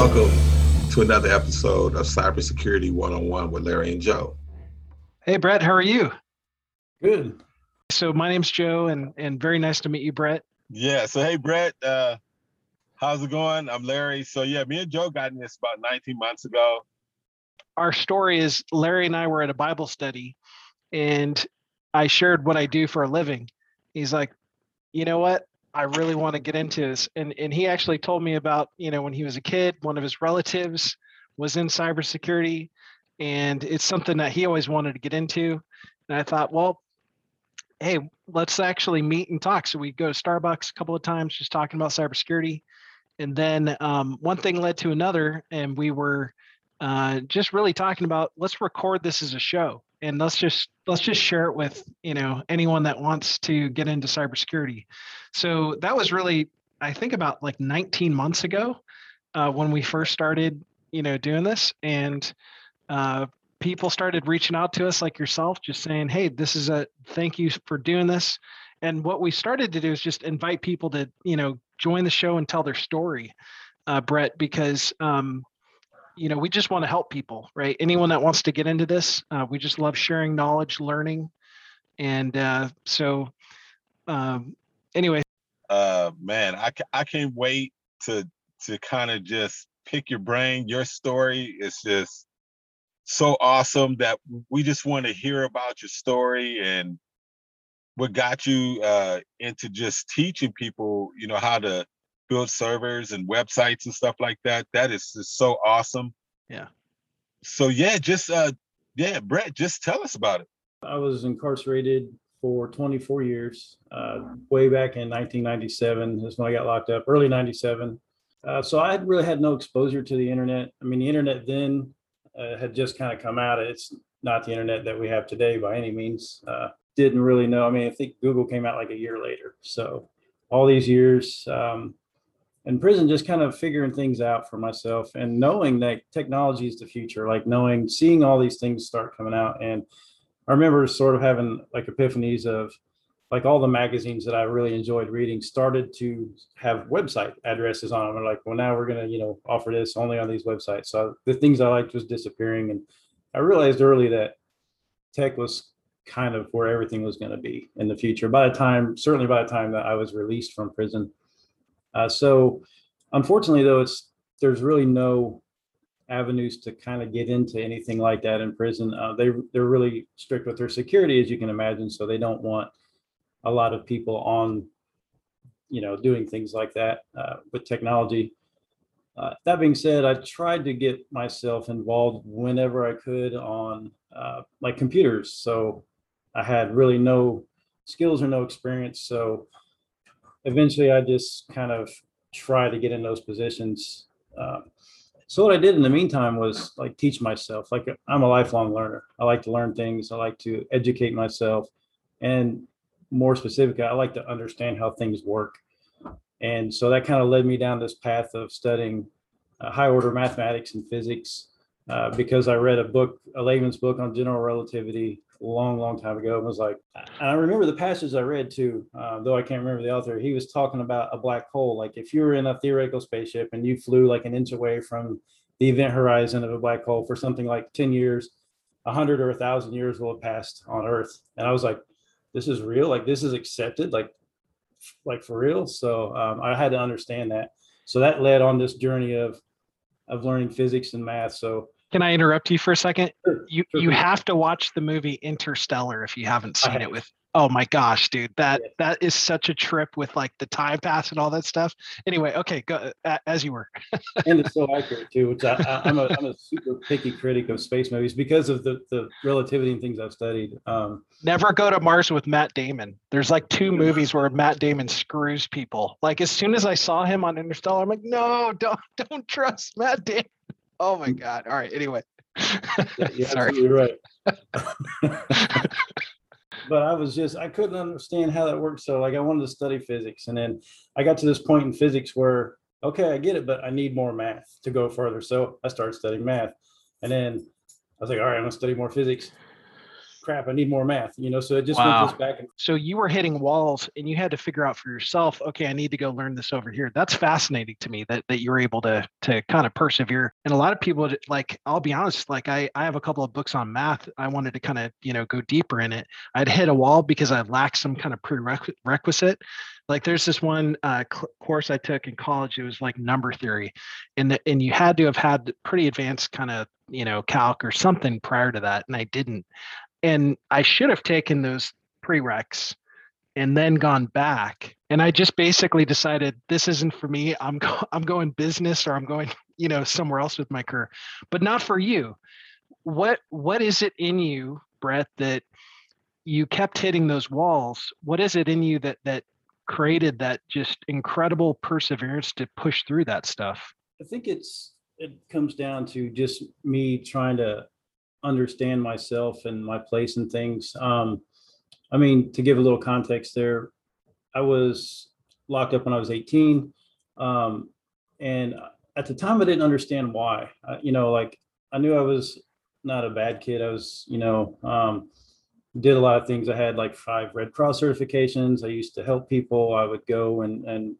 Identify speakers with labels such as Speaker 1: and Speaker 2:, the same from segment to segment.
Speaker 1: Welcome to another episode of Cybersecurity One on One with Larry and Joe.
Speaker 2: Hey, Brett, how are you?
Speaker 3: Good.
Speaker 2: So my name's Joe, and and very nice to meet you, Brett.
Speaker 4: Yeah. So hey, Brett, uh, how's it going? I'm Larry. So yeah, me and Joe got in this about 19 months ago.
Speaker 2: Our story is Larry and I were at a Bible study, and I shared what I do for a living. He's like, you know what? I really want to get into this, and and he actually told me about you know when he was a kid, one of his relatives was in cybersecurity, and it's something that he always wanted to get into. And I thought, well, hey, let's actually meet and talk. So we go to Starbucks a couple of times, just talking about cybersecurity. And then um, one thing led to another, and we were uh, just really talking about let's record this as a show, and let's just let's just share it with you know anyone that wants to get into cybersecurity. So that was really, I think, about like 19 months ago uh, when we first started, you know, doing this, and uh, people started reaching out to us like yourself just saying hey this is a thank you for doing this and what we started to do is just invite people to you know join the show and tell their story uh, brett because um, you know we just want to help people right anyone that wants to get into this uh, we just love sharing knowledge learning and uh, so um, anyway
Speaker 4: Uh, man, I I can't wait to to kind of just pick your brain. Your story is just so awesome that we just want to hear about your story and what got you uh, into just teaching people, you know, how to build servers and websites and stuff like that. That is just so awesome.
Speaker 2: Yeah.
Speaker 4: So yeah, just uh, yeah, Brett, just tell us about it.
Speaker 3: I was incarcerated for 24 years, uh, way back in 1997 is when I got locked up, early 97. Uh, so I had really had no exposure to the internet. I mean, the internet then uh, had just kind of come out. It's not the internet that we have today by any means. Uh, didn't really know. I mean, I think Google came out like a year later. So all these years um, in prison, just kind of figuring things out for myself and knowing that technology is the future, like knowing, seeing all these things start coming out. And I remember sort of having like epiphanies of like all the magazines that I really enjoyed reading started to have website addresses on them. And like, well, now we're gonna, you know, offer this only on these websites. So the things I liked was disappearing, and I realized early that tech was kind of where everything was going to be in the future. By the time, certainly by the time that I was released from prison. Uh, so, unfortunately, though, it's there's really no avenues to kind of get into anything like that in prison. Uh, they they're really strict with their security, as you can imagine. So they don't want a lot of people on, you know, doing things like that uh, with technology. Uh, that being said, I tried to get myself involved whenever I could on uh, like computers. So I had really no skills or no experience. So eventually, I just kind of try to get in those positions. Um, so what I did in the meantime was like teach myself. Like I'm a lifelong learner. I like to learn things. I like to educate myself, and more specifically, I like to understand how things work. And so that kind of led me down this path of studying uh, high order mathematics and physics uh, because I read a book, a layman's book on general relativity long, long time ago. And was like, and I remember the passage I read too, uh, though I can't remember the author. He was talking about a black hole. Like if you were in a theoretical spaceship and you flew like an inch away from the event horizon of a black hole for something like 10 years, 100 or 1,000 years will have passed on Earth. And I was like, this is real. Like this is accepted. Like like for real. So um, I had to understand that. So that led on this journey of of learning physics and math. So
Speaker 2: can I interrupt you for a second?
Speaker 3: Sure,
Speaker 2: You
Speaker 3: sure,
Speaker 2: you have to watch the movie Interstellar if you haven't seen it with oh my gosh, dude. That that is such a trip with like the time pass and all that stuff. Anyway, okay, go uh, as you were.
Speaker 3: and it's so accurate too, which I, I, I'm a I'm a super picky critic of space movies because of the the relativity and things I've studied. Um,
Speaker 2: Never go to Mars with Matt Damon. There's like two movies where Matt Damon screws people. Like as soon as I saw him on Interstellar, I'm like, no, don't don't trust Matt Damon. Oh my god. All right. Anyway.
Speaker 3: yeah, you're right. but I was just I couldn't understand how that worked. So like I wanted to study physics, and then I got to this point in physics where okay, I get it, but I need more math to go further. So I started studying math, and then I was like, all right, I'm gonna study more physics. Crap, I need more math, you know, so it just
Speaker 2: Wow.
Speaker 3: went back and
Speaker 2: So you were hitting walls and you had to figure out for yourself, okay, I need to go learn this over here. That's fascinating to me that that you were able to to kind of persevere. And a lot of people like I'll be honest, like I I have a couple of books on math. I wanted to kind of, you know, go deeper in it. I'd hit a wall because I lacked some kind of prerequisite. Like there's this one uh, cl- course I took in college. It was like number theory, and the, and you had to have had pretty advanced kind of you know calc or something prior to that, and I didn't. And I should have taken those prereqs and then gone back. And I just basically decided this isn't for me. I'm go- I'm going business or I'm going you know somewhere else with my career, but not for you. What what is it in you, Brett, that you kept hitting those walls? What is it in you that that created that just incredible perseverance to push through that stuff?
Speaker 3: I think it's it comes down to just me trying to understand myself and my place in things. Um, I mean, to give a little context there, I was locked up when I was 18. Um, and at the time, I didn't understand why. Uh, you know, like I knew I was not a bad kid. I was, you know, um, did a lot of things. I had like five Red Cross certifications. I used to help people. I would go and and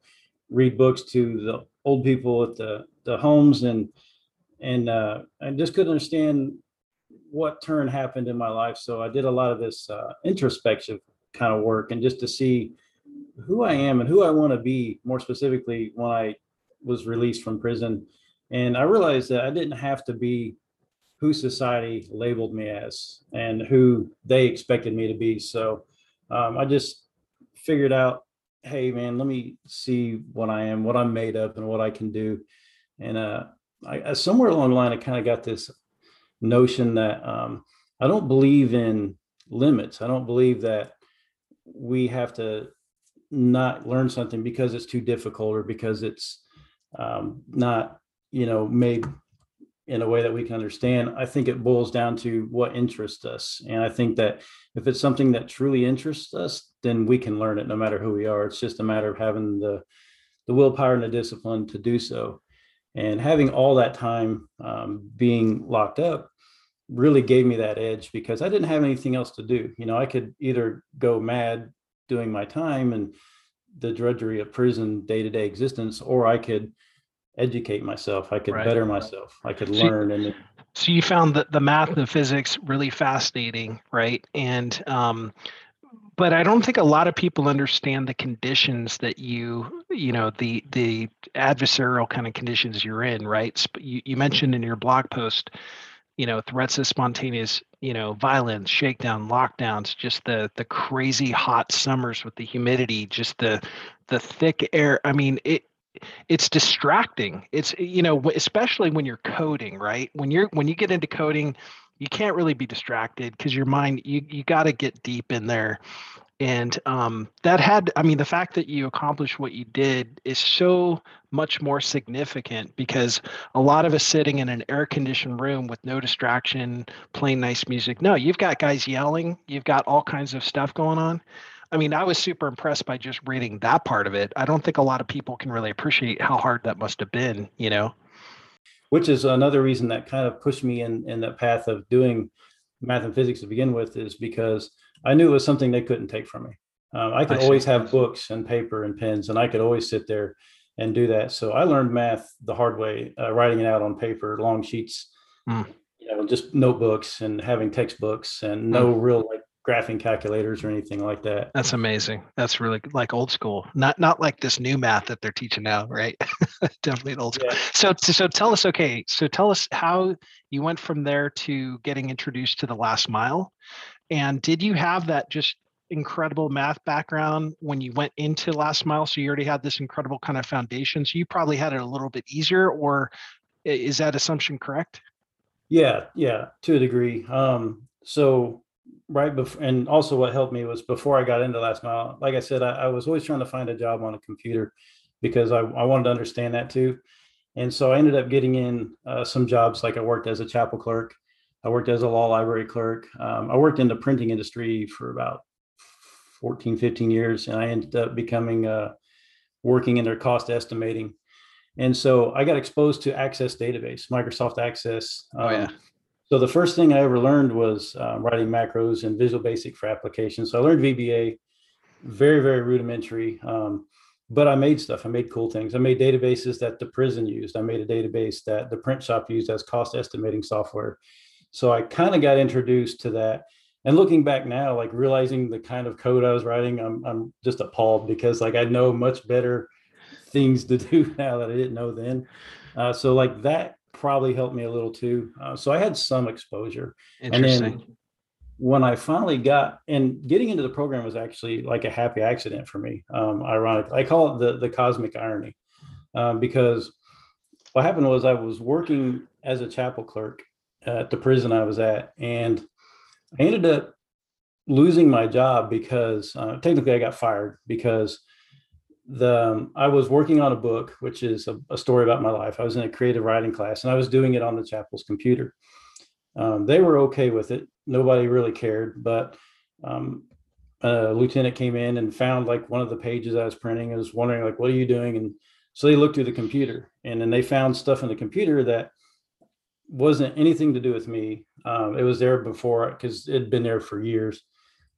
Speaker 3: read books to the old people at the the homes and and uh, I just couldn't understand what turn happened in my life. So I did a lot of this uh, introspective kind of work and just to see who I am and who I want to be more specifically when I was released from prison. And I realized that I didn't have to be who society labeled me as and who they expected me to be. So um, I just figured out, hey man, let me see what I am, what I'm made of, and what I can do. And uh, I, somewhere along the line, I kind of got this notion that um, I don't believe in limits. I don't believe that we have to not learn something because it's too difficult or because it's um, not, you know, made in a way that we can understand. I think it boils down to what interests us. And I think that if it's something that truly interests us, then we can learn it no matter who we are. It's just a matter of having the the willpower and the discipline to do so. And having all that time um, being locked up really gave me that edge because I didn't have anything else to do. You know, I could either go mad doing my time and the drudgery of prison day to day existence, or I could educate myself. I could right. better myself. I could so learn. And
Speaker 2: so you found that the math and physics really fascinating, right? And um, but I don't think a lot of people understand the conditions that you, you know, the the adversarial kind of conditions you're in, right? You, you mentioned in your blog post, you know, threats of spontaneous, you know, violence, shakedown, lockdowns, just the the crazy hot summers with the humidity, just the the thick air. I mean, it it's distracting it's you know especially when you're coding right when you're when you get into coding you can't really be distracted because your mind you you got to get deep in there and um, that had i mean the fact that you accomplished what you did is so much more significant because a lot of us sitting in an air conditioned room with no distraction playing nice music no you've got guys yelling you've got all kinds of stuff going on I mean, I was super impressed by just reading that part of it. I don't think a lot of people can really appreciate how hard that must have been, you know.
Speaker 3: Which is another reason that kind of pushed me in in that path of doing math and physics to begin with, is because I knew it was something they couldn't take from me. Um, I could I always have books and paper and pens, and I could always sit there and do that. So I learned math the hard way, uh, writing it out on paper, long sheets, mm. you know, just notebooks and having textbooks and no mm. real like graphing calculators or anything like that.
Speaker 2: That's amazing. That's really like old school. Not not like this new math that they're teaching now, right? Definitely old school. Yeah. So so tell us okay, so tell us how you went from there to getting introduced to the last mile. And did you have that just incredible math background when you went into last mile so you already had this incredible kind of foundation so you probably had it a little bit easier or is that assumption correct
Speaker 3: yeah yeah to a degree um so right before and also what helped me was before i got into last mile like i said i, I was always trying to find a job on a computer because I, I wanted to understand that too. And so i ended up getting in uh, some jobs like i worked as a chapel clerk i worked as a law library clerk um, i worked in the printing industry for about 14 15 years and i ended up becoming uh, working in their cost estimating. And so i got exposed to access database microsoft access
Speaker 2: um, oh yeah
Speaker 3: So the first thing I ever learned was uh, writing macros and Visual Basic for applications. So I learned VBA, very very rudimentary. Um, but I made stuff. I made cool things. I made databases that the prison used. I made a database that the print shop used as cost estimating software. So I kind of got introduced to that. And looking back now, like realizing the kind of code I was writing, I'm I'm just appalled because like I know much better things to do now that I didn't know then. Uh, so like that probably helped me a little too. Uh, so I had some exposure.
Speaker 2: Interesting.
Speaker 3: And then when I finally got and getting into the program was actually like a happy accident for me. Um, ironic, I call it the the cosmic irony, um, because what happened was I was working as a chapel clerk at the prison I was at, and I ended up losing my job because uh, technically I got fired because the um, I was working on a book, which is a, a, story about my life. I was in a creative writing class, and I was doing it on the chapel's computer. Um, they were okay with it. Nobody really cared, but um, a lieutenant came in and found like one of the pages I was printing. I was wondering like, "What are you doing?" And so they looked through the computer, and then they found stuff in the computer that wasn't anything to do with me. Um, it was there before because it had been there for years.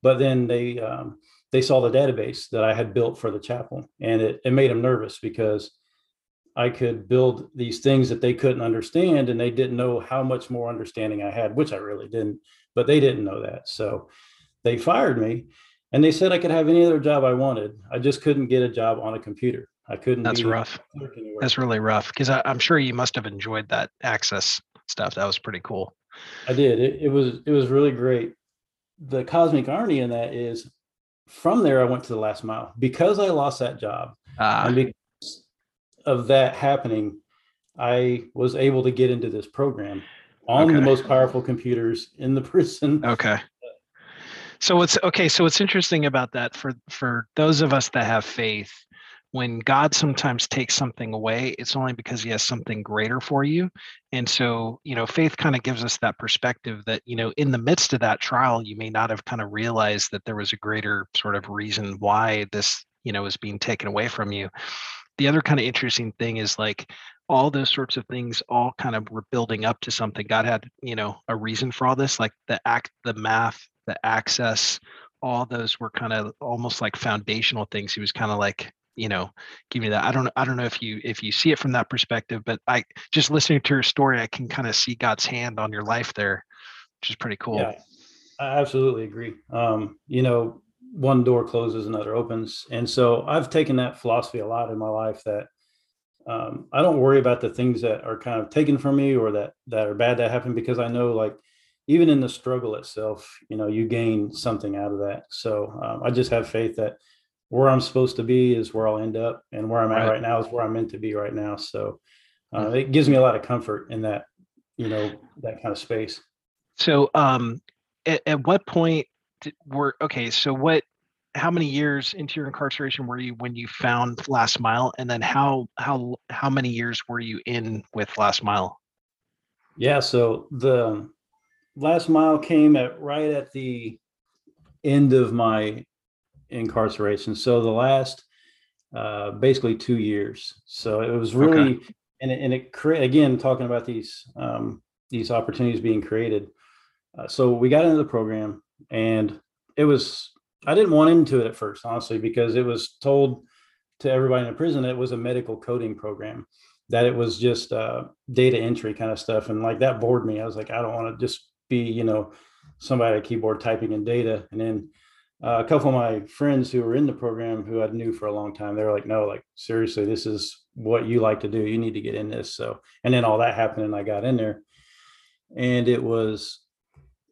Speaker 3: But then they um, they saw the database that I had built for the chapel, and it, it made them nervous because I could build these things that they couldn't understand, and they didn't know how much more understanding I had, which I really didn't. But they didn't know that, so they fired me, and they said I could have any other job I wanted. I just couldn't get a job on a computer. I couldn't.
Speaker 2: That's rough. That's really rough because I'm sure you must have enjoyed that access stuff. That was pretty cool.
Speaker 3: I did. It, it was it was really great. The cosmic irony in that is from there I went to the last mile because I lost that job. Uh, and because of that happening, I was able to get into this program on okay. the most powerful computers in the prison.
Speaker 2: Okay. So what's okay, so what's interesting about that for for those of us that have faith, when God sometimes takes something away, it's only because he has something greater for you. And so, you know, faith kind of gives us that perspective that, you know, in the midst of that trial, you may not have kind of realized that there was a greater sort of reason why this, you know, is being taken away from you. The other kind of interesting thing is like all those sorts of things all kind of were building up to something. God had, you know, a reason for all this, like the act, the math, the access, all those were kind of almost like foundational things. He was kind of like, you know give me that. I don't i don't know if you if you see it from that perspective but i just listening to your story i can kind of see god's hand on your life there which is pretty cool.
Speaker 3: Yeah i absolutely agree. Um you know one door closes another opens and so i've taken that philosophy a lot in my life that um, i don't worry about the things that are kind of taken from me or that that are bad that happen because i know like even in the struggle itself you know you gain something out of that. So um, i just have faith that where I'm supposed to be is where I'll end up, and where I'm right. at right now is where I'm meant to be right now. So uh, mm. it gives me a lot of comfort in that, you know, that kind of space.
Speaker 2: So, um, at, at what point did, were okay? So, what? How many years into your incarceration were you when you found Last Mile, and then how how how many years were you in with Last Mile?
Speaker 3: Yeah, so the Last Mile came at right at the end of my incarceration. So the last uh, basically two years. So it was really, okay. and it, and it create again talking about these um, these opportunities being created. Uh, so we got into the program, and it was I didn't want into it at first, honestly, because it was told to everybody in the prison it was a medical coding program, that it was just uh, data entry kind of stuff, and like that bored me. I was like, I don't want to just be you know somebody at a keyboard typing in data, and then uh, a couple of my friends who were in the program who I knew for a long time, they were like, no, like seriously, this is what you like to do. You need to get in this. So, and then all that happened and I got in there and it was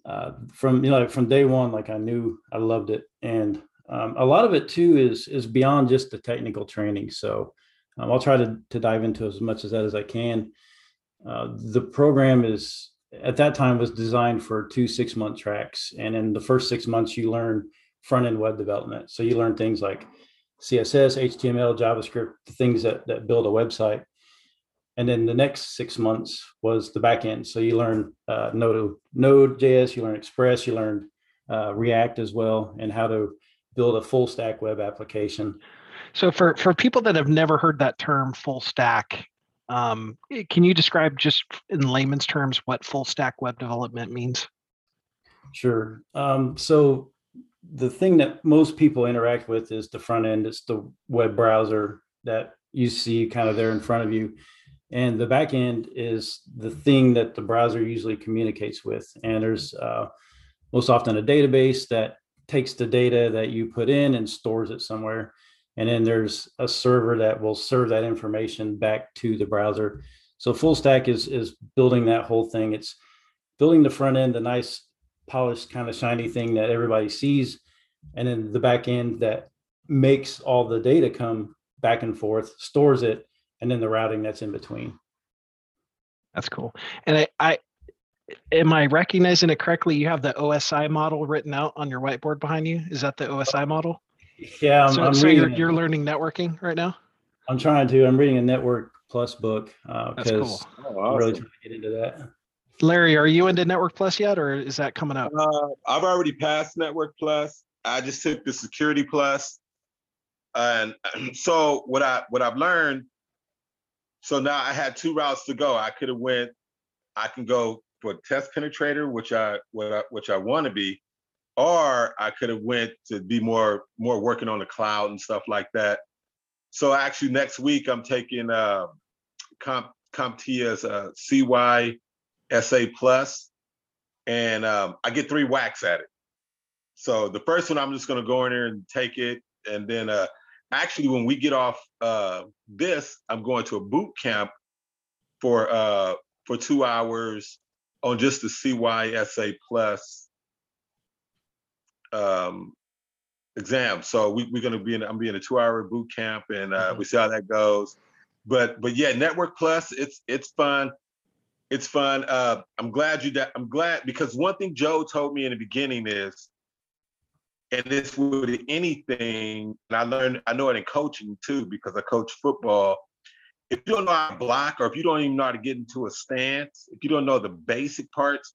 Speaker 3: uh, from, you know, from day one, like I knew I loved it. And um, a lot of it too is, is beyond just the technical training. So um, I'll try to, to dive into as much as that as I can. Uh, the program is at that time was designed for two six month tracks. And in the first six months, you learn front end web development. So you learn things like CSS, HTML, JavaScript, the things that, that build a website. And then the next six months was the back end. So you learn uh, Node, Node.js, you learn Express, you learn uh, React as well, and how to build a full stack web application.
Speaker 2: So for for people that have never heard that term full stack, Um, can you describe just in layman's terms what full stack web development means?
Speaker 3: Sure. Um, so the thing that most people interact with is the front end. It's the web browser that you see kind of there in front of you. And the back end is the thing that the browser usually communicates with. And there's uh, most often a database that takes the data that you put in and stores it somewhere. And then there's a server that will serve that information back to the browser. So full stack is is building that whole thing. It's building the front end, the nice polished kind of shiny thing that everybody sees, and then the back end that makes all the data come back and forth, stores it, and then the routing that's in between.
Speaker 2: That's cool. And I, I am I recognizing it correctly? You have the OSI model written out on your whiteboard behind you. Is that the OSI model?
Speaker 3: Yeah, I'm,
Speaker 2: so
Speaker 3: I'm
Speaker 2: so
Speaker 3: reading.
Speaker 2: you're, you're learning networking right now.
Speaker 3: I'm trying to. I'm reading a Network Plus book uh,
Speaker 2: That's
Speaker 3: because
Speaker 2: cool.
Speaker 4: Oh,
Speaker 3: I'm really trying to get into that.
Speaker 2: Larry, are you into Network Plus yet, or is that coming up?
Speaker 4: Uh, I've already passed Network Plus. I just took the Security Plus, and so what I what I've learned. So now I had two routes to go. I could have went. I can go for test penetrator, which I what I, which I want to be, or I could have went to be more more working on the cloud and stuff like that. So actually, next week I'm taking uh, Comp CompTIA's uh, CY SA Plus, and um, I get three whacks at it. So the first one, I'm just going to go in there and take it, and then uh, actually, when we get off uh, this, I'm going to a boot camp for uh, for two hours on just the CYSA Plus um, exam. So we, we're going to be in. I'm being a two hour boot camp, and uh, we see how that goes. But but yeah, Network Plus, it's it's fun it's fun. Uh, I'm glad you. I'm glad because one thing Joe told me in the beginning is, and this with anything, and I learned. I know it in coaching too because I coach football. If you don't know how to block, or if you don't even know how to get into a stance, if you don't know the basic parts,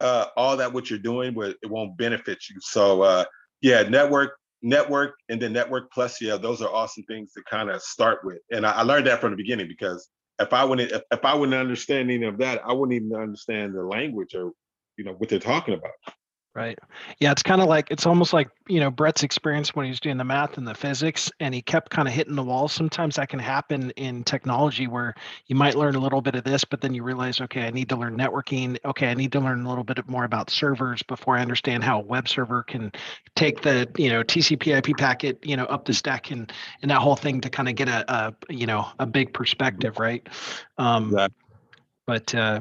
Speaker 4: uh, all that what you're doing, will- it won't benefit you. So uh, yeah, network, network, and then network plus. Yeah, those are awesome things to kind of start with. And I, I learned that from the beginning because if I wouldn't if, I wouldn't understand any of that, I wouldn't even understand the language or you know what they're talking about.
Speaker 2: Right. Yeah, it's kind of like it's almost like you know Brett's experience when he was doing the math and the physics, and he kept kind of hitting the wall. Sometimes that can happen in technology where you might learn a little bit of this, but then you realize, okay, I need to learn networking. Okay, I need to learn a little bit more about servers before I understand how a web server can take the you know TCP/IP packet you know up the stack and and that whole thing to kind of get a, a you know a big perspective, right? Um,
Speaker 4: Exactly.
Speaker 2: but uh,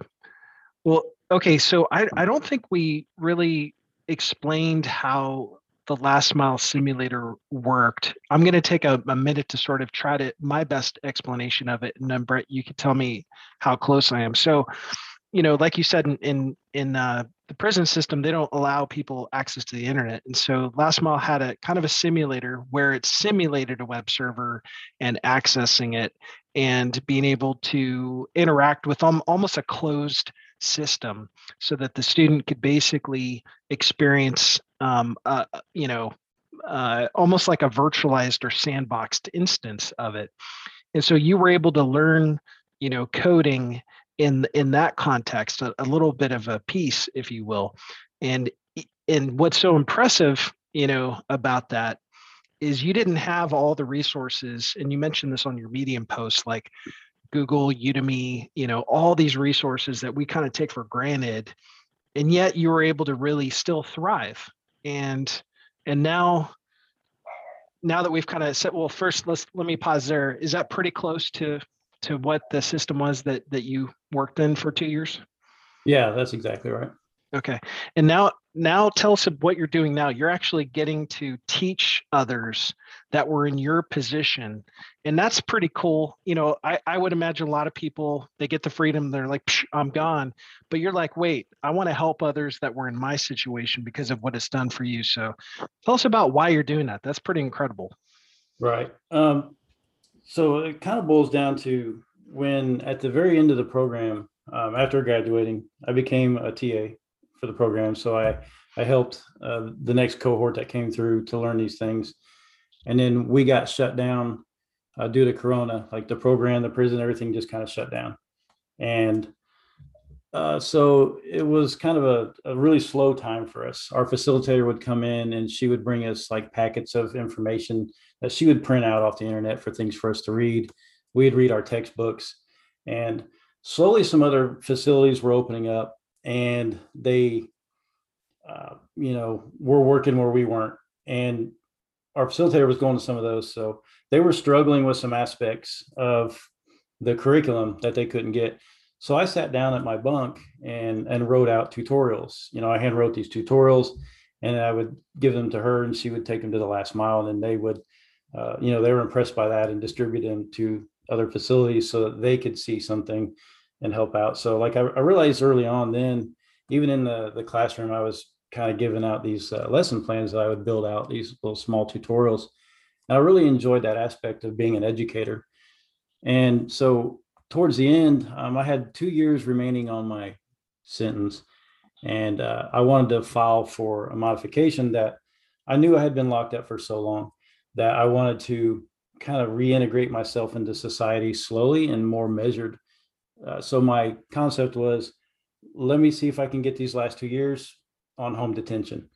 Speaker 2: well, okay, so I I don't think we really explained how the last mile simulator worked. I'm going to take a, a minute to sort of try to my best explanation of it, and then Brett, you can tell me how close I am. So, you know, like you said in in, in uh, the prison system, they don't allow people access to the internet, and so Last Mile had a kind of a simulator where it simulated a web server and accessing it and being able to interact with um, almost a closed system so that the student could basically experience um, uh, you know uh, almost like a virtualized or sandboxed instance of it. And so you were able to learn you know coding in in that context a, a little bit of a piece if you will. And and what's so impressive you know about that is you didn't have all the resources and you mentioned this on your medium post like google udemy you know all these resources that we kind of take for granted and yet you were able to really still thrive and and now now that we've kind of said well first let's let me pause there is that pretty close to to what the system was that that you worked in for two years
Speaker 3: Yeah, that's exactly right.
Speaker 2: Okay. And now now tell us what you're doing now. You're actually getting to teach others that were in your position. And that's pretty cool. You know, I, I would imagine a lot of people they get the freedom, they're like, I'm gone. But you're like, wait, I want to help others that were in my situation because of what it's done for you. So tell us about why you're doing that. That's pretty incredible.
Speaker 3: Right. Um, so it kind of boils down to when at the very end of the program, um, after graduating, I became a TA for the program. So I I helped uh, the next cohort that came through to learn these things, and then we got shut down uh, due to Corona. Like the program, the prison, everything just kind of shut down. And uh, so it was kind of a, a really slow time for us. Our facilitator would come in and she would bring us like packets of information that she would print out off the internet for things for us to read. We'd read our textbooks. And slowly, some other facilities were opening up and they, uh, you know, were working where we weren't. And our facilitator was going to some of those. So they were struggling with some aspects of the curriculum that they couldn't get. So I sat down at my bunk and and wrote out tutorials. You know, I hand wrote these tutorials, and I would give them to her, and she would take them to the last mile, and then they would, uh, you know, they were impressed by that and distribute them to other facilities so that they could see something and help out. So like I, I realized early on, then even in the the classroom, I was kind of giving out these uh, lesson plans that I would build out these little small tutorials. And I really enjoyed that aspect of being an educator. And so towards the end, um, I had two years remaining on my sentence, and uh, I wanted to file for a modification that I knew I had been locked up for so long that I wanted to kind of reintegrate myself into society slowly and more measured. Uh, so my concept was, let me see if I can get these last two years on home detention.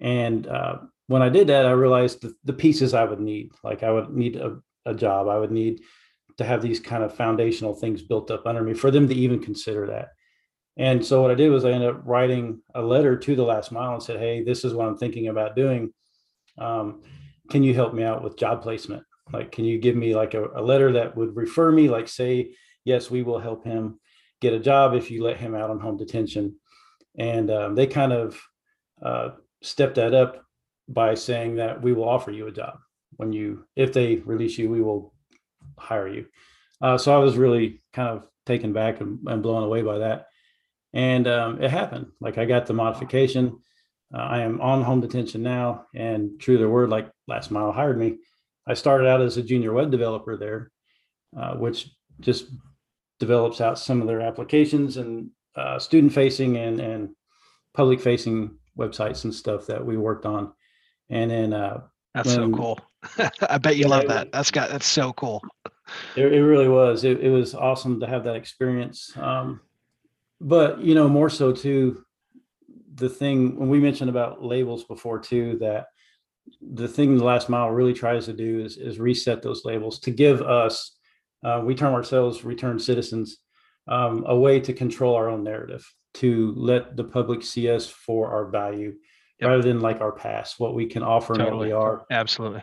Speaker 3: And uh, when I did that, I realized the, the pieces I would need. Like I would need a, a job, I would need to have these kind of foundational things built up under me for them to even consider that. And so what I did was I ended up writing a letter to the last mile and said, Hey, this is what I'm thinking about doing. Um, can you help me out with job placement? Like, can you give me like a, a, letter that would refer me, like say, yes, we will help him get a job if you let him out on home detention. And um, they kind of uh, stepped that up by saying that we will offer you a job when you, if they release you, we will hire you. Uh, so I was really kind of taken back and, and blown away by that. And um, it happened. Like I got the modification. Uh, I am on home detention now, and true to their word, like Last Mile hired me. I started out as a junior web developer there, uh, which just develops out some of their applications and uh, student facing and and public facing websites and stuff that we worked on. And then uh,
Speaker 2: that's so cool. I bet you love that. That's got that's so cool.
Speaker 3: It, it really was. It, it was awesome to have that experience. Um, but you know, more so too, the thing when we mentioned about labels before too, that the thing the last mile really tries to do is is reset those labels to give us, uh, we term ourselves returned citizens, um, a way to control our own narrative, to let the public see us for our value yep. rather than like our past, what we can offer totally. and what we are.
Speaker 2: Absolutely.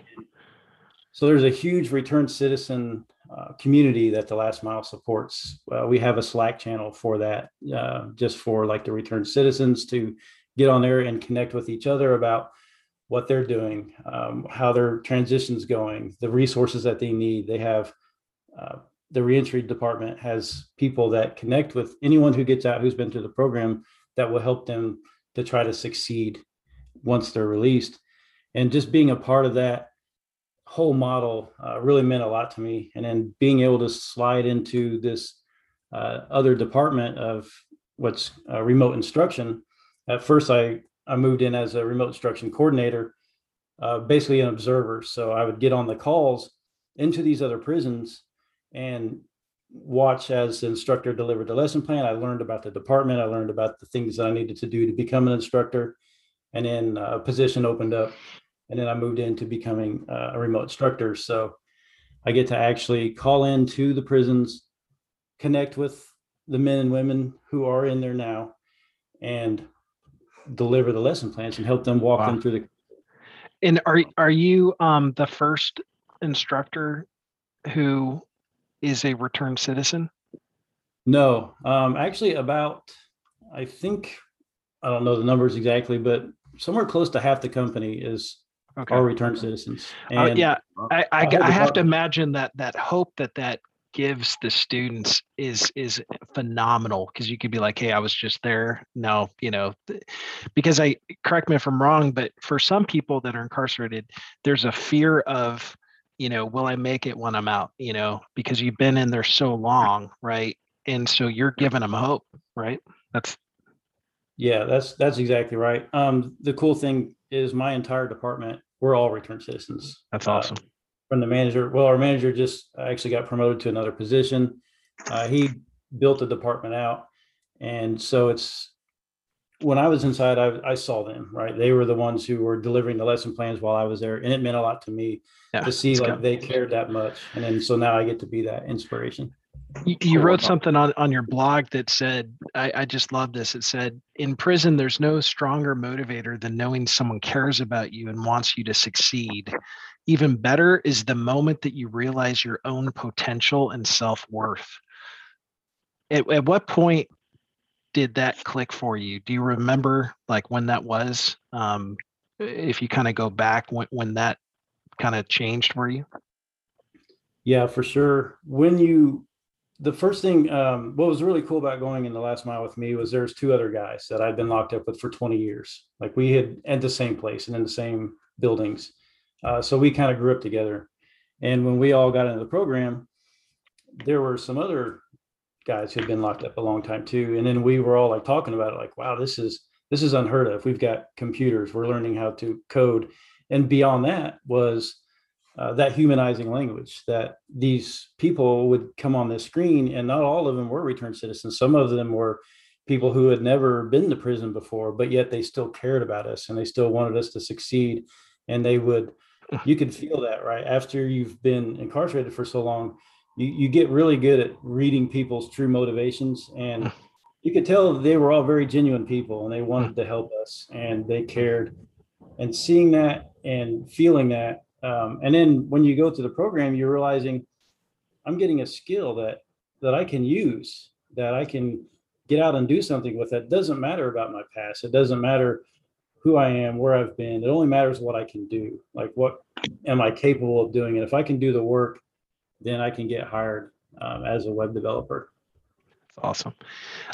Speaker 3: So there's a huge return citizen uh, community that the last mile supports. Uh, we have a Slack channel for that, uh, just for like the return citizens to get on there and connect with each other about what they're doing, um, how their transition's going, the resources that they need. They have uh, the reentry department has people that connect with anyone who gets out who's been through the program that will help them to try to succeed once they're released. And just being a part of that whole model uh, really meant a lot to me. And then being able to slide into this uh, other department of what's uh, remote instruction. At first, I, I moved in as a remote instruction coordinator, uh, basically an observer. So I would get on the calls into these other prisons and watch as the instructor delivered the lesson plan. I learned about the department. I learned about the things that I needed to do to become an instructor. And then uh, a position opened up and then I moved into becoming uh, a remote instructor. So I get to actually call in to the prisons, connect with the men and women who are in there now, and deliver the lesson plans and help them walk wow. them through the.
Speaker 2: And are are you um, the first instructor who is a returned citizen?
Speaker 3: No, um, actually, about I think I don't know the numbers exactly, but somewhere close to half the company is okay. are returned citizens.
Speaker 2: Uh, yeah, I, I, I, I have to imagine that that hope that that gives the students is is phenomenal because you could be like hey i was just there no you know because i correct me if i'm wrong but for some people that are incarcerated there's a fear of you know will i make it when i'm out you know because you've been in there so long right and so you're giving them hope right that's
Speaker 3: yeah that's that's exactly right um the cool thing is my entire department, we're all return citizens.
Speaker 2: That's uh, awesome. Uh,
Speaker 3: from the manager. Well, our manager just actually got promoted to another position. Uh, he built the department out. And so it's, when I was inside, I, I saw them, right? They were the ones who were delivering the lesson plans while I was there. And it meant a lot to me
Speaker 2: Yeah,
Speaker 3: to see like
Speaker 2: good.
Speaker 3: they cared that much. And then, so now I get to be that inspiration.
Speaker 2: You, you wrote something on, on your blog that said, I, I just love this. It said, in prison, there's no stronger motivator than knowing someone cares about you and wants you to succeed. Even better is the moment that you realize your own potential and self worth. At, at what point did that click for you? Do you remember like when that was? Um, if you kind of go back when, when that kind of changed for you?
Speaker 3: Yeah, for sure. When you, the first thing, um, what was really cool about going in the last mile with me was there's two other guys that I'd been locked up with for 20 years. Like we had at the same place and in the same buildings. Uh, so we kind of grew up together. And when we all got into the program, there were some other guys who had been locked up a long time too. And then we were all like talking about it, like, wow, this is this is unheard of. We've got computers, we're learning how to code. And beyond that was uh, that humanizing language that these people would come on this screen and not all of them were returned citizens some of them were people who had never been to prison before but yet they still cared about us and they still wanted us to succeed and they would you could feel that right after you've been incarcerated for so long you, you get really good at reading people's true motivations and you could tell they were all very genuine people and they wanted to help us and they cared. And seeing that and feeling that um, and then when you go to the program you're realizing i'm getting a skill that that i can use that i can get out and do something with that doesn't matter about my past. It doesn't matter who i am where i've been. It only matters what i can do. Like what am i capable of doing? And if i can do the work then i can get hired um, as a web developer
Speaker 2: That's awesome.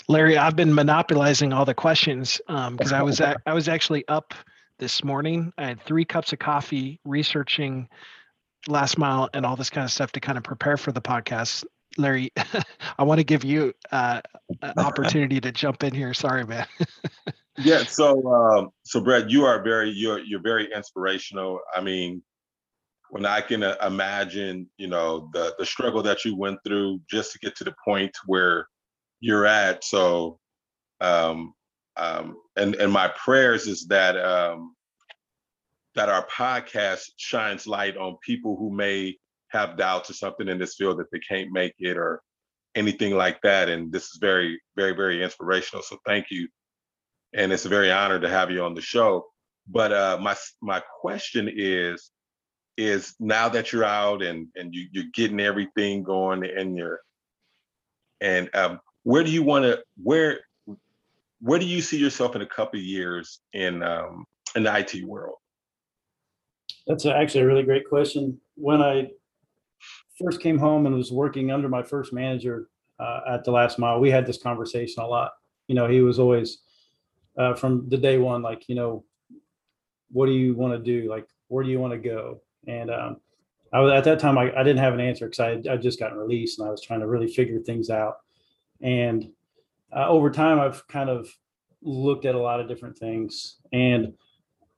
Speaker 2: Larry, I've been monopolizing all the questions because I was ac- I was actually up this morning. I had three cups of coffee researching last mile and all this kind of stuff to kind of prepare for the podcast. Larry, I want to give you uh, an opportunity to jump in here. Sorry, man.
Speaker 4: Yeah, so um, so Brett, you are very you're you're very inspirational. I mean, when I can uh, imagine, you know, the the struggle that you went through just to get to the point where you're at. So, um, um, and and my prayers is that um, that our podcast shines light on people who may have doubts or something in this field that they can't make it or anything like that. And this is very, very, very inspirational. So thank you and it's a very honor to have you on the show. But uh, my my question is is now that you're out and and you, you're getting everything going in your and um, where do you want to where where do you see yourself in a couple of years in um, in the IT world?
Speaker 3: That's actually a really great question. When I first came home and was working under my first manager uh, at the last mile, we had this conversation a lot. You know, he was always uh, from the day one, like, you know, what do you want to do? Like, where do you want to go? And um, I was at that time, I, I didn't have an answer because I I just gotten released and I was trying to really figure things out. And uh, over time, I've kind of looked at a lot of different things. And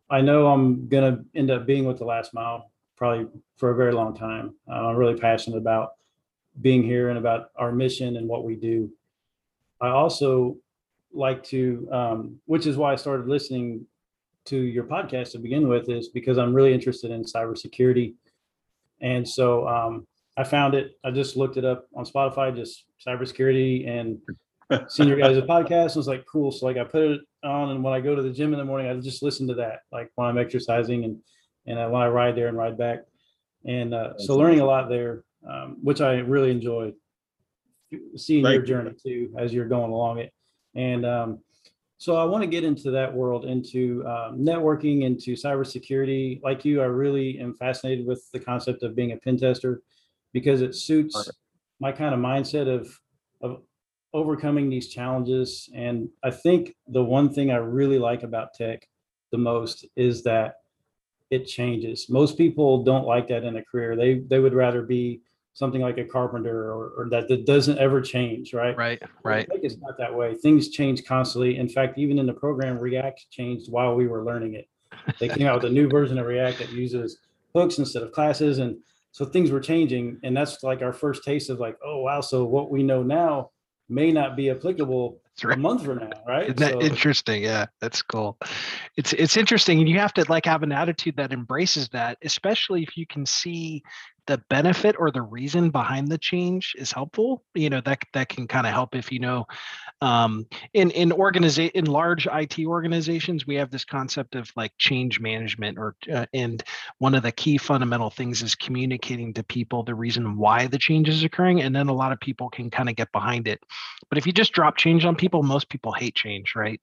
Speaker 3: I know I'm gonna end up being with the last mile probably for a very long time. Uh, I'm really passionate about being here and about our mission and what we do. I also like to, um, which is why I started listening to your podcast to begin with, is because I'm really interested in cybersecurity. And so um, I found it. I just looked it up on Spotify, just cybersecurity, and seen your guys' podcast. I was like, cool. So like I put it on, and when I go to the gym in the morning, I just listen to that, like when I'm exercising and and uh, when I ride there and ride back. And uh, so learning a lot there, um, which I really enjoy. Seeing your
Speaker 4: Thank you.
Speaker 3: journey too as you're going along it, and um, so I want to get into that world, into um, networking, into cybersecurity. Like you, I really am fascinated with the concept of being a pen tester because it suits
Speaker 4: Okay.
Speaker 3: my kind of mindset of of overcoming these challenges. And I think the one thing I really like about tech the most is that it changes. Most people don't like that in a career. They they would rather be something like a carpenter or, or that that doesn't ever change, right?
Speaker 2: Right, right.
Speaker 3: Is not that way. Things change constantly. In fact, even in the program, React changed while we were learning it. They came out with a new version of React that uses hooks instead of classes, and so things were changing, and that's like our first taste of like, oh wow, so what we know now may not be applicable A month from now, right?
Speaker 2: Isn't that
Speaker 3: So-
Speaker 2: interesting? Yeah, that's cool. It's it's interesting, and you have to like have an attitude that embraces that, especially if you can see the benefit or the reason behind the change is helpful. You know that that can kind of help if you know. Um, in in organiza- in large IT organizations, we have this concept of like change management, or uh, and one of the key fundamental things is communicating to people the reason why the change is occurring, and then a lot of people can kind of get behind it. But if you just drop change on people, most people hate change, right?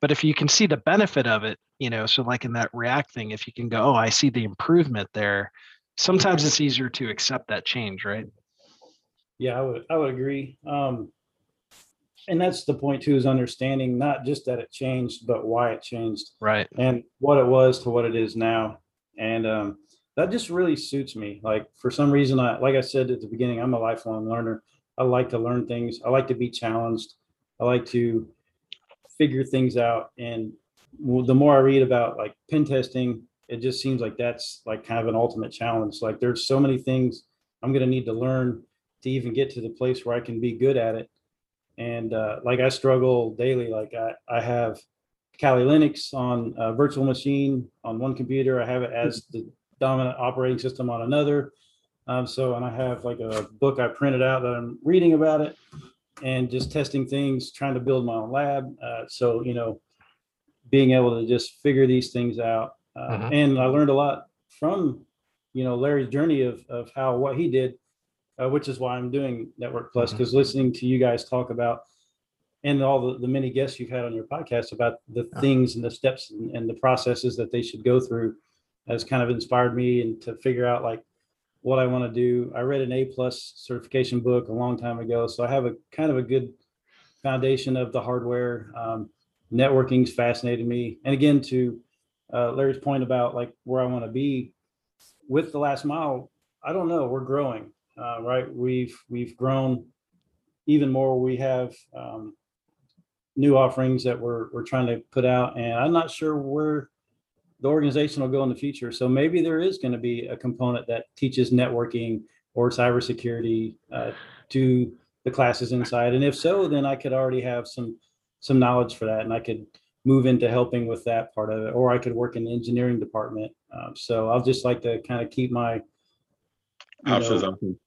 Speaker 2: But if you can see the benefit of it, you know, so like in that React thing, if you can go, oh, I see the improvement there, sometimes it's easier to accept that change, right?
Speaker 3: Yeah, I would I would agree. Um, and that's the point too, is understanding not just that it changed, but why it changed
Speaker 2: Right.
Speaker 3: and what it was to what it is now. And um, that just really suits me. Like for some reason, I like I said at the beginning, I'm a lifelong learner. I like to learn things. I like to be challenged. I like to figure things out. And the more I read about like pen testing, it just seems like that's like kind of an ultimate challenge. Like there's so many things I'm going to need to learn to even get to the place where I can be good at it. And uh, like I struggle daily. Like I, I have Kali Linux on a virtual machine on one computer. I have it as the dominant operating system on another. Um, so, and I have like a book I printed out that I'm reading about it and just testing things, trying to build my own lab. Uh, so, you know, being able to just figure these things out. Uh,
Speaker 2: Mhm.
Speaker 3: And I learned a lot from, you know, Larry's journey of, of how, what he did, uh, which is why I'm doing Network Plus, because listening to you guys talk about and all the, the many guests you've had on your podcast about the
Speaker 2: Yeah.
Speaker 3: things and the steps and, and the processes that they should go through has kind of inspired me and to figure out like what I want to do. I read an A plus certification book a long time ago, so I have a kind of a good foundation of the hardware. Um, networking's fascinated me, and again, to uh, Larry's point about like where I want to be with the last mile, I don't know. We're growing, uh, right? We've we've grown even more. We have um, new offerings that we're we're trying to put out, and I'm not sure where the organization will go in the future. So maybe there is going to be a component that teaches networking or cybersecurity uh, to the classes inside, and if so, then I could already have some some knowledge for that, and I could move into helping with that part of it, or I could work in the engineering department. Um, so I'll just like to kind of keep my
Speaker 1: Options open.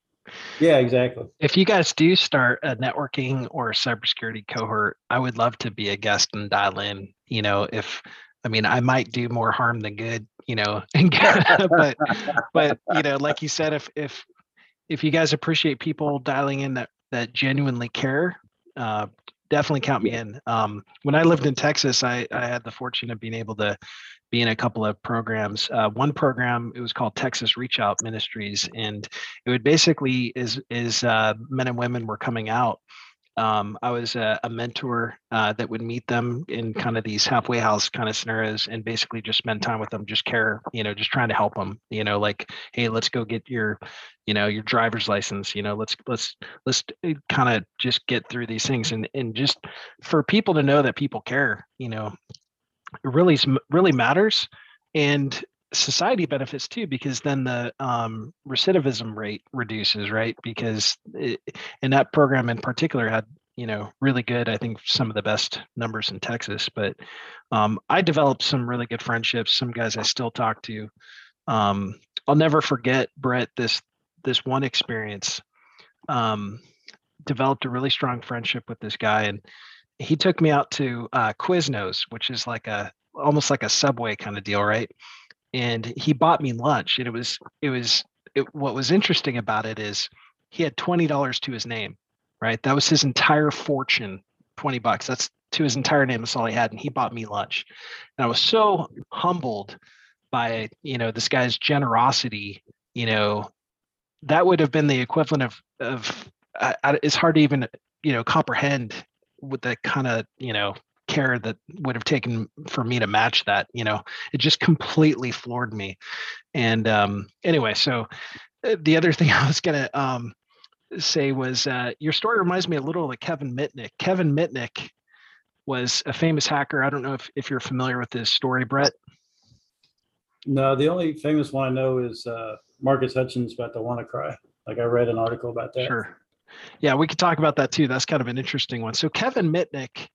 Speaker 3: yeah, exactly.
Speaker 2: If you guys do start a networking or cybersecurity cohort, I would love to be a guest and dial in. You know, if I mean, I might do more harm than good. You know, but but you know, like you said, if if if you guys appreciate people dialing in that that genuinely care, uh, definitely count me in. Um, when I lived in Texas, I I had the fortune of being able to be in a couple of programs. Uh, one program it was called Texas Reach Out Ministries, and it would basically is is uh, men and women were coming out. Um, I was a, a mentor uh, that would meet them in kind of these halfway house kind of scenarios, and basically just spend time with them, just care, you know, just trying to help them. You know, like, hey, let's go get your, you know, your driver's license. You know, let's let's let's kind of just get through these things, and and just for people to know that people care. You know, it really really matters, and society benefits too because then the um, recidivism rate reduces right? Because it, and that program in particular had you know really good i think some of the best numbers in texas but um, i developed some really good friendships some guys i still talk to. Um, i'll never forget brett this this one experience. Um, developed a really strong friendship with this guy and he took me out to uh, quiznos which is like a almost like a subway kind of deal right and he bought me lunch and it was it was it, what was interesting about it is he had $20 to his name right? That was his entire fortune 20 bucks. That's to his entire name that's all he had and he bought me lunch. And i was so humbled by you know this guy's generosity you know? That would have been the equivalent of of it's hard to even you know comprehend with the kind of you know care that would have taken for me to match that you know it just completely floored me and um anyway so uh, the other thing i was gonna um say was uh your story reminds me a little of kevin mitnick kevin mitnick was a famous hacker i don't know if, if you're familiar with his story brett
Speaker 3: No, the only famous one I know is uh, Marcus Hutchins about the WannaCry. Like I read an article about that.
Speaker 2: Sure. Yeah, we could talk about that too. That's kind of an interesting one. So Kevin Mitnick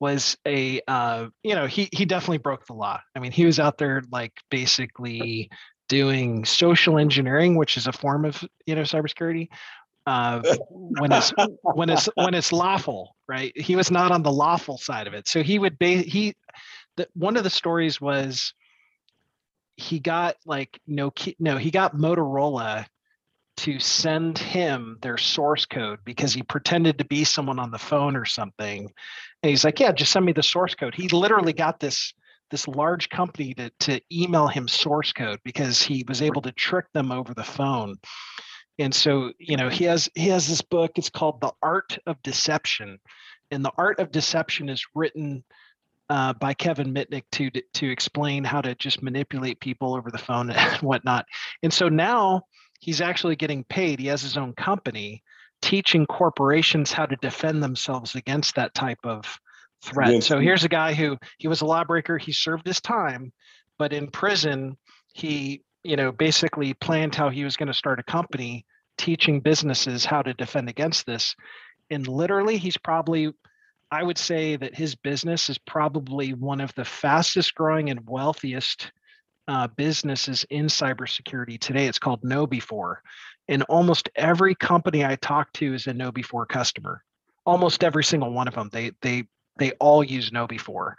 Speaker 2: was a uh, you know, he he definitely broke the law. I mean, he was out there like basically doing social engineering, which is a form of, you know, cybersecurity. Uh, when it's when it's when it's lawful, right? He was not on the lawful side of it. So he would be he the, one of the stories was he got like no no he got Motorola to send him their source code because he pretended to be someone on the phone or something. And he's like, "Yeah, just send me the source code." He literally got this this large company to to email him source code because he was able to trick them over the phone. And so, you know, he has he has this book. It's called The Art of Deception, and the Art of Deception is written uh, by Kevin Mitnick to to explain how to just manipulate people over the phone and whatnot. And so now he's actually getting paid. He has his own company teaching corporations how to defend themselves against that type of threat.
Speaker 1: Yes.
Speaker 2: So here's a guy who he was a lawbreaker, he served his time, but in prison, he, you know, basically planned how he was going to start a company teaching businesses how to defend against this. And literally, he's probably I would say that his business is probably one of the fastest growing and wealthiest uh, businesses in cybersecurity today. It's called KnowBe4. And almost every company I talk to is a KnowBe4 customer. Almost every single one of them. They they they all use KnowBe4.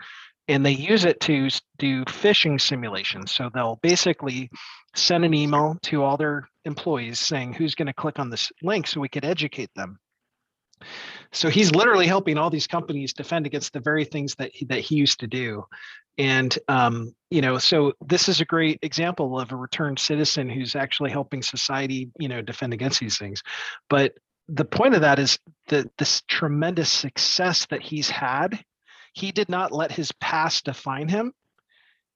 Speaker 2: And they use it to do phishing simulations. So they'll basically send an email to all their employees saying who's going to click on this link so we could educate them. So he's literally helping all these companies defend against the very things that he, that he used to do. And um, you know, so this is a great example of a returned citizen who's actually helping society, you know, defend against these things. But the point of that is that this tremendous success that he's had, he did not let his past define him.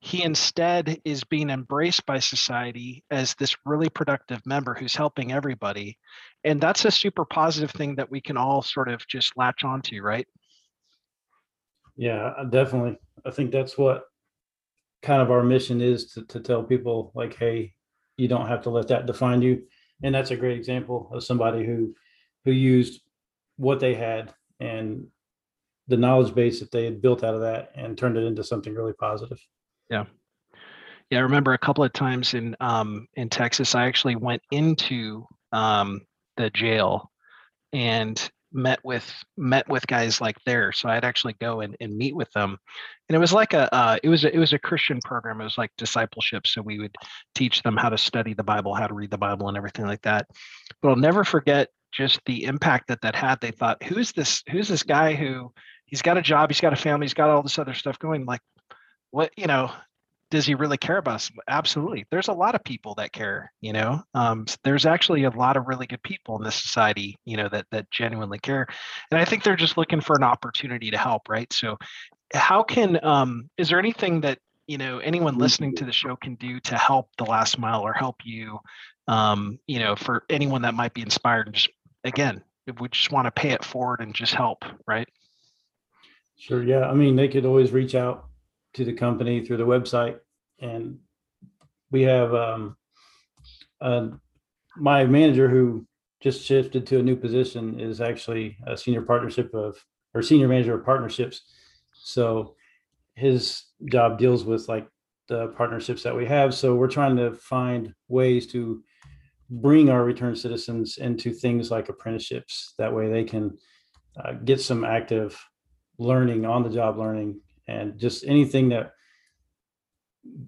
Speaker 2: He instead is being embraced by society as this really productive member who's helping everybody and that's a super positive thing that we can all sort of just latch onto right
Speaker 3: Yeah, uh, definitely. I think that's what kind of our mission is to, to tell people like, hey, you don't have to let that define you. And that's a great example of somebody who who used what they had and the knowledge base that they had built out of that and turned it into something really positive.
Speaker 2: Yeah. Yeah, i remember a couple of times in um in texas i actually went into um the jail and met with met with guys like there so i'd actually go and, and meet with them. And it was like a uh, it was a, it was a christian program it was like discipleship so we would teach them how to study the bible how to read the bible and everything like that. But i'll never forget just the impact that that had. They thought who's this who's this guy who he's got a job he's got a family he's got all this other stuff going? Like what you know does he really care about us absolutely there's a lot of people that care you know um, there's actually a lot of really good people in this society you know that that genuinely care and i think they're just looking for an opportunity to help right so how can um is there anything that you know anyone listening to the show can do to help the last mile or help you um you know for anyone that might be inspired and just again if we just want to pay it forward and just help right
Speaker 3: Sure. Yeah. I mean, they could always reach out to the company through the website. And we have um, uh, my manager who just shifted to a new position is actually a senior partnership of or senior manager of partnerships. So his job deals with like the partnerships that we have. So we're trying to find ways to bring our return citizens into things like apprenticeships. That way they can uh, get some active learning on the job learning and just anything that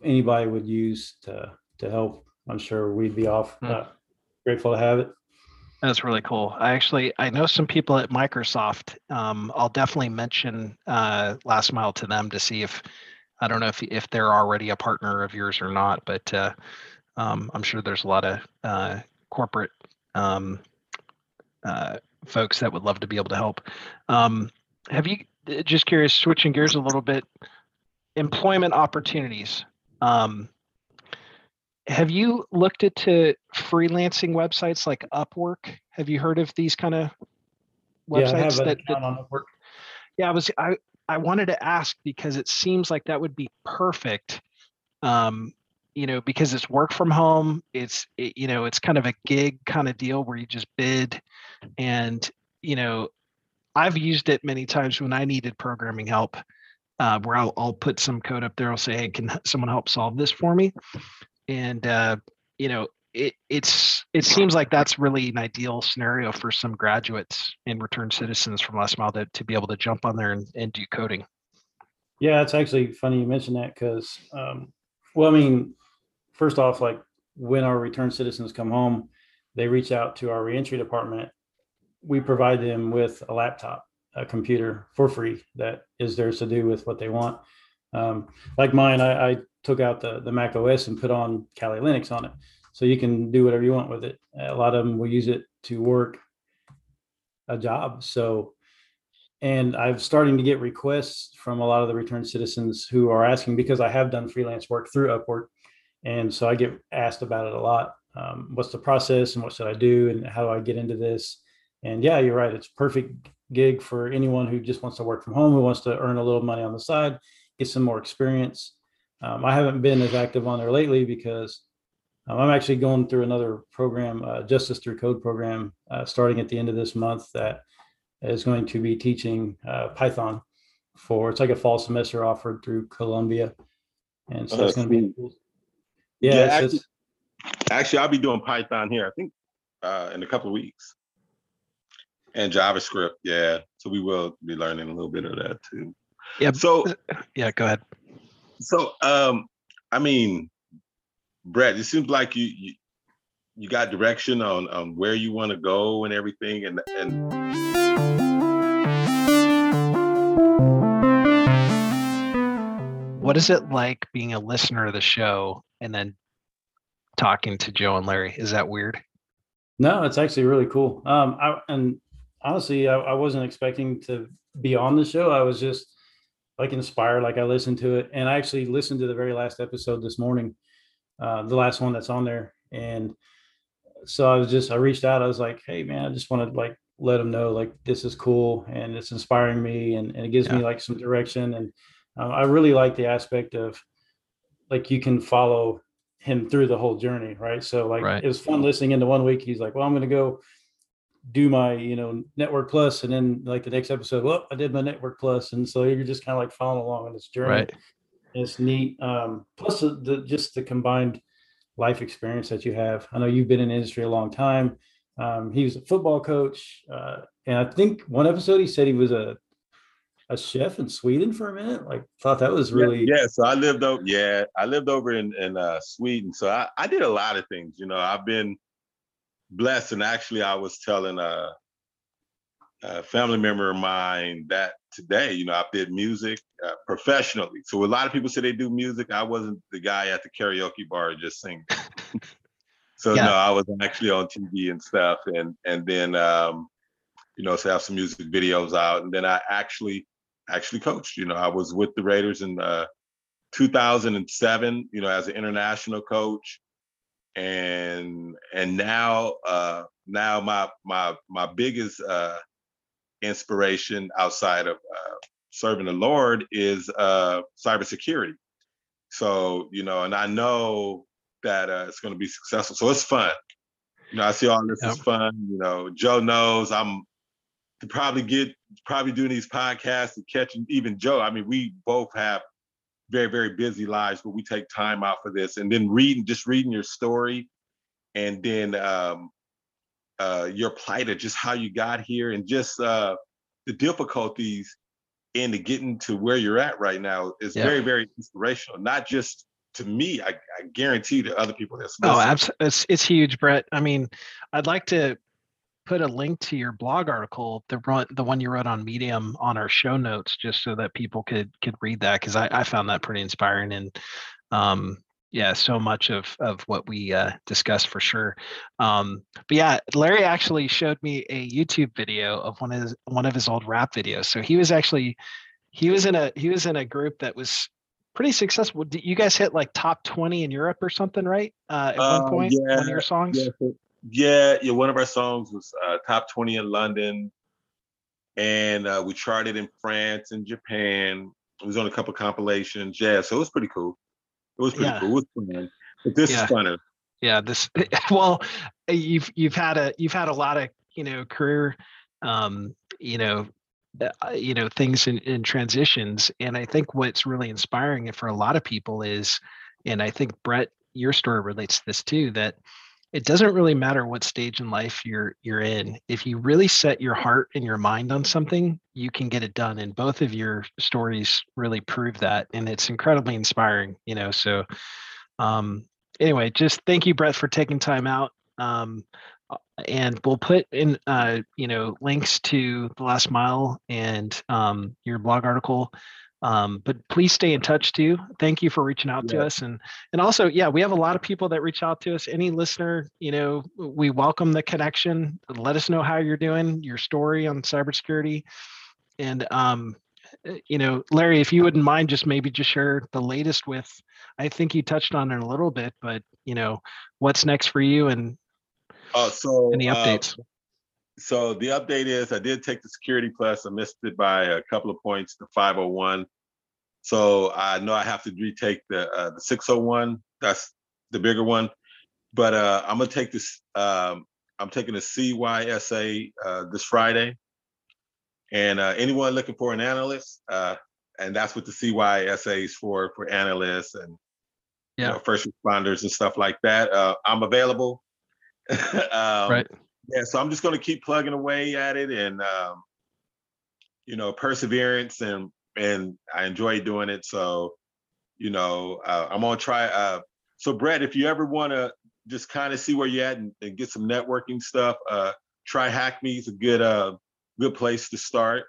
Speaker 3: anybody would use to to help i'm sure we'd be off
Speaker 2: Hmm.
Speaker 3: uh, grateful to have it
Speaker 2: That's really cool. I actually I know some people at Microsoft. Um, I'll definitely mention uh, Last Mile to them to see if I don't know if if they're already a partner of yours or not, but uh, um, I'm sure there's a lot of uh, corporate um, uh, folks that would love to be able to help. Um, have you just curious, switching gears a little bit, employment opportunities? Um, have you looked into freelancing websites like Upwork? Have you heard of these kind of
Speaker 3: yeah i
Speaker 2: websites
Speaker 3: have an
Speaker 2: that, that
Speaker 3: account on Upwork.
Speaker 2: yeah, I was I I wanted to ask because it seems like that would be perfect. Um, you know, because it's work from home, it's it, you know, it's kind of a gig kind of deal where you just bid, and you know, I've used it many times when I needed programming help, uh, where I'll, I'll put some code up there. I'll say, "Hey, can someone help solve this for me?" And uh, you know, it it's it seems like that's really an ideal scenario for some graduates and return citizens from last mile to, to be able to jump on there and, and do coding.
Speaker 3: Yeah, it's actually funny you mentioned that because, um, well, I mean, first off, like when our return citizens come home, they reach out to our reentry department. We provide them with a laptop, a computer for free that is theirs to do with what they want. Um, like mine, I, I took out the, the Mac OS and put on Kali Linux on it. So you can do whatever you want with it. A lot of them will use it to work a job. So, and I'm starting to get requests from a lot of the return citizens who are asking because I have done freelance work through Upwork. And so I get asked about it a lot. Um, what's the process and what should I do and how do I get into this? And yeah, you're right. It's perfect gig for anyone who just wants to work from home, who wants to earn a little money on the side, get some more experience. Um, I haven't been as active on there lately because um, I'm actually going through another program, uh, Justice Through Code program, uh, starting at the end of this month that is going to be teaching uh, Python for it's like a fall semester offered through Columbia, and so
Speaker 4: Oh,
Speaker 3: it's going to be
Speaker 4: sweet.
Speaker 3: yeah.
Speaker 4: Yeah,
Speaker 3: it's
Speaker 4: actually- Actually, I'll be doing Python here, I think, uh, in a couple of weeks. And JavaScript, yeah. So we will be learning a little bit of that too.
Speaker 2: Yeah.
Speaker 4: So,
Speaker 2: Yeah, go ahead.
Speaker 4: so, um, I mean, Brett, it seems like you, you, you got direction on, on where you want to go and everything. And, and
Speaker 2: What is it like being a listener to the show and then talking to Joe and Larry? Is that weird?
Speaker 3: No, it's actually really cool. Um, I, and honestly, I, I wasn't expecting to be on the show. I was just like inspired, like I listened to it, and I actually listened to the very last episode this morning, uh, the last one that's on there. And so I was just, I reached out. I was like, hey man, I just want to like let them know like this is cool and it's inspiring me and, and it gives me like some direction. And um, I really like the aspect of like you can follow him through the whole journey, right? So like
Speaker 2: Right.
Speaker 3: it was fun listening into one week. He's like, well, I'm going to go do my, you know, network plus, and then like the next episode, well, I did my network plus, and so you're just kind of like following along on this journey.
Speaker 2: Right.
Speaker 3: It's neat. Um, plus the, the just the combined life experience that you have. I know you've been in the industry a long time. Um, he was a football coach, uh, and I think one episode he said he was a a chef in Sweden for a minute. Like, thought that was really
Speaker 4: yeah, so I lived over, yeah, I lived over in, in uh, Sweden. So I, I did a lot of things, you know, I've been blessed. And actually I was telling a, a family member of mine that today, you know, I did music uh, professionally. So a lot of people say they do music. I wasn't the guy at the karaoke bar just singing. so
Speaker 2: Yeah.
Speaker 4: no, I was actually on TV and stuff. And, and then, um, you know, so have some music videos out. And then I actually, actually coached, you know, I was with the Raiders in, uh, 2007, you know, as an international coach. And and now uh now my my my biggest uh inspiration outside of uh serving the Lord is uh cybersecurity. So, you know, and I know that uh, it's going to be successful. So it's fun. You know, I see all this is fun. You know, Joe knows I'm to probably get probably doing these podcasts and catching even Joe. I mean, we both have very, very busy lives, but we take time out for this. And then reading, just reading your story and then um uh your plight of just how you got here and just uh the difficulties into getting to where you're at right now is
Speaker 2: Yeah.
Speaker 4: very, very inspirational. Not just to me, I, I guarantee to other people that's
Speaker 2: Oh, absolutely. It's, it's huge, Brett. I mean, I'd like to put a link to your blog article, the run, the one you wrote on Medium on our show notes, just so that people could could read that because I, I found that pretty inspiring and um yeah, so much of of what we uh, discussed for sure. Um, but yeah, Larry actually showed me a YouTube video of one of his one of his old rap videos. So he was actually he was in a he was in a group that was pretty successful. Did you guys hit like top 20 in Europe or something, right? Uh, at
Speaker 4: Uh,
Speaker 2: one point, one of
Speaker 4: yeah,
Speaker 2: your songs.
Speaker 4: Yeah, yeah, yeah. One of our songs was uh, top 20 in London. And uh, we charted in France and Japan. It was on a couple compilations. Yeah, so it was pretty cool. It was pretty
Speaker 2: Yeah.
Speaker 4: cool. It was fun. But this
Speaker 2: Yeah.
Speaker 4: is funner.
Speaker 2: yeah this well you've you've had a you've had a lot of you know career um you know uh, you know things in, in transitions and i think what's really inspiring for a lot of people is and i think brett your story relates to this too that it doesn't really matter what stage in life you're you're in if you really set your heart and your mind on something you can get it done and both of your stories really prove that and it's incredibly inspiring you know so um anyway, just thank you, Brett, for taking time out. Um, uh, and we'll put in, uh, you know, links to the last mile and um, your blog article. Um, but please stay in touch too. Thank you for reaching out to us, and and also, yeah, we have a lot of people that reach out to us. Any listener, you know, we welcome the connection. Let us know how you're doing, your story on cybersecurity, and um, uh, you know, Larry, if you wouldn't mind, just maybe just share the latest with. I think you touched on it a little bit, but you know, what's next for you and
Speaker 4: Oh, so
Speaker 2: any
Speaker 4: uh,
Speaker 2: updates?
Speaker 4: So the update is I did take the security plus. I missed it by a couple of points to 501. So I know I have to retake the uh, the 601. That's the bigger one. But uh, I'm gonna take this. Um, I'm taking the CYSA uh, this Friday. And uh, anyone looking for an analyst, uh, and that's what the CYSA is for for analysts and you know, first responders and stuff like that. Uh, I'm available. um,
Speaker 2: Right.
Speaker 4: Yeah, so I'm just going to keep plugging away at it, and um, you know, perseverance, and and I enjoy doing it. So, you know, uh, I'm gonna try. Uh, so, Brett, if you ever want to just kind of see where you're at and, and get some networking stuff, uh, TryHackMe. It's a good uh, good place to start.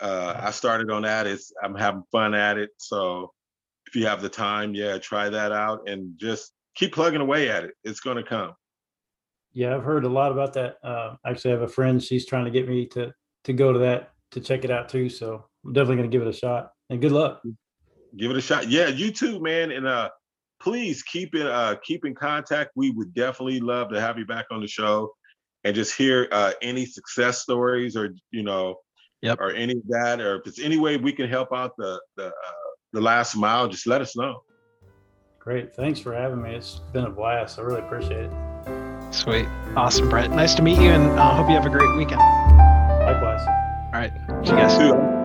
Speaker 4: Uh, I started on that. It's I'm having fun at it. So, if you have the time, yeah, try that out and just keep plugging away at it. It's gonna come.
Speaker 3: Yeah, I've heard a lot about that. Uh, actually, I have a friend. She's trying to get me to to go to that to check it out too. So I'm definitely going to give it a shot. And good luck.
Speaker 4: give it a shot. Yeah, you too, man. And uh please keep it uh keep in contact. We would definitely love to have you back on the show and just hear uh any success stories or you know
Speaker 2: Yep.
Speaker 4: or any of that or if it's any way we can help out the the uh the last mile, just let us know.
Speaker 3: Great. Thanks for having me. It's been a blast. I really appreciate it.
Speaker 2: Sweet, awesome, Brett. Nice to meet you, and uh, hope you have a great weekend.
Speaker 3: Likewise.
Speaker 2: All right, see you guys.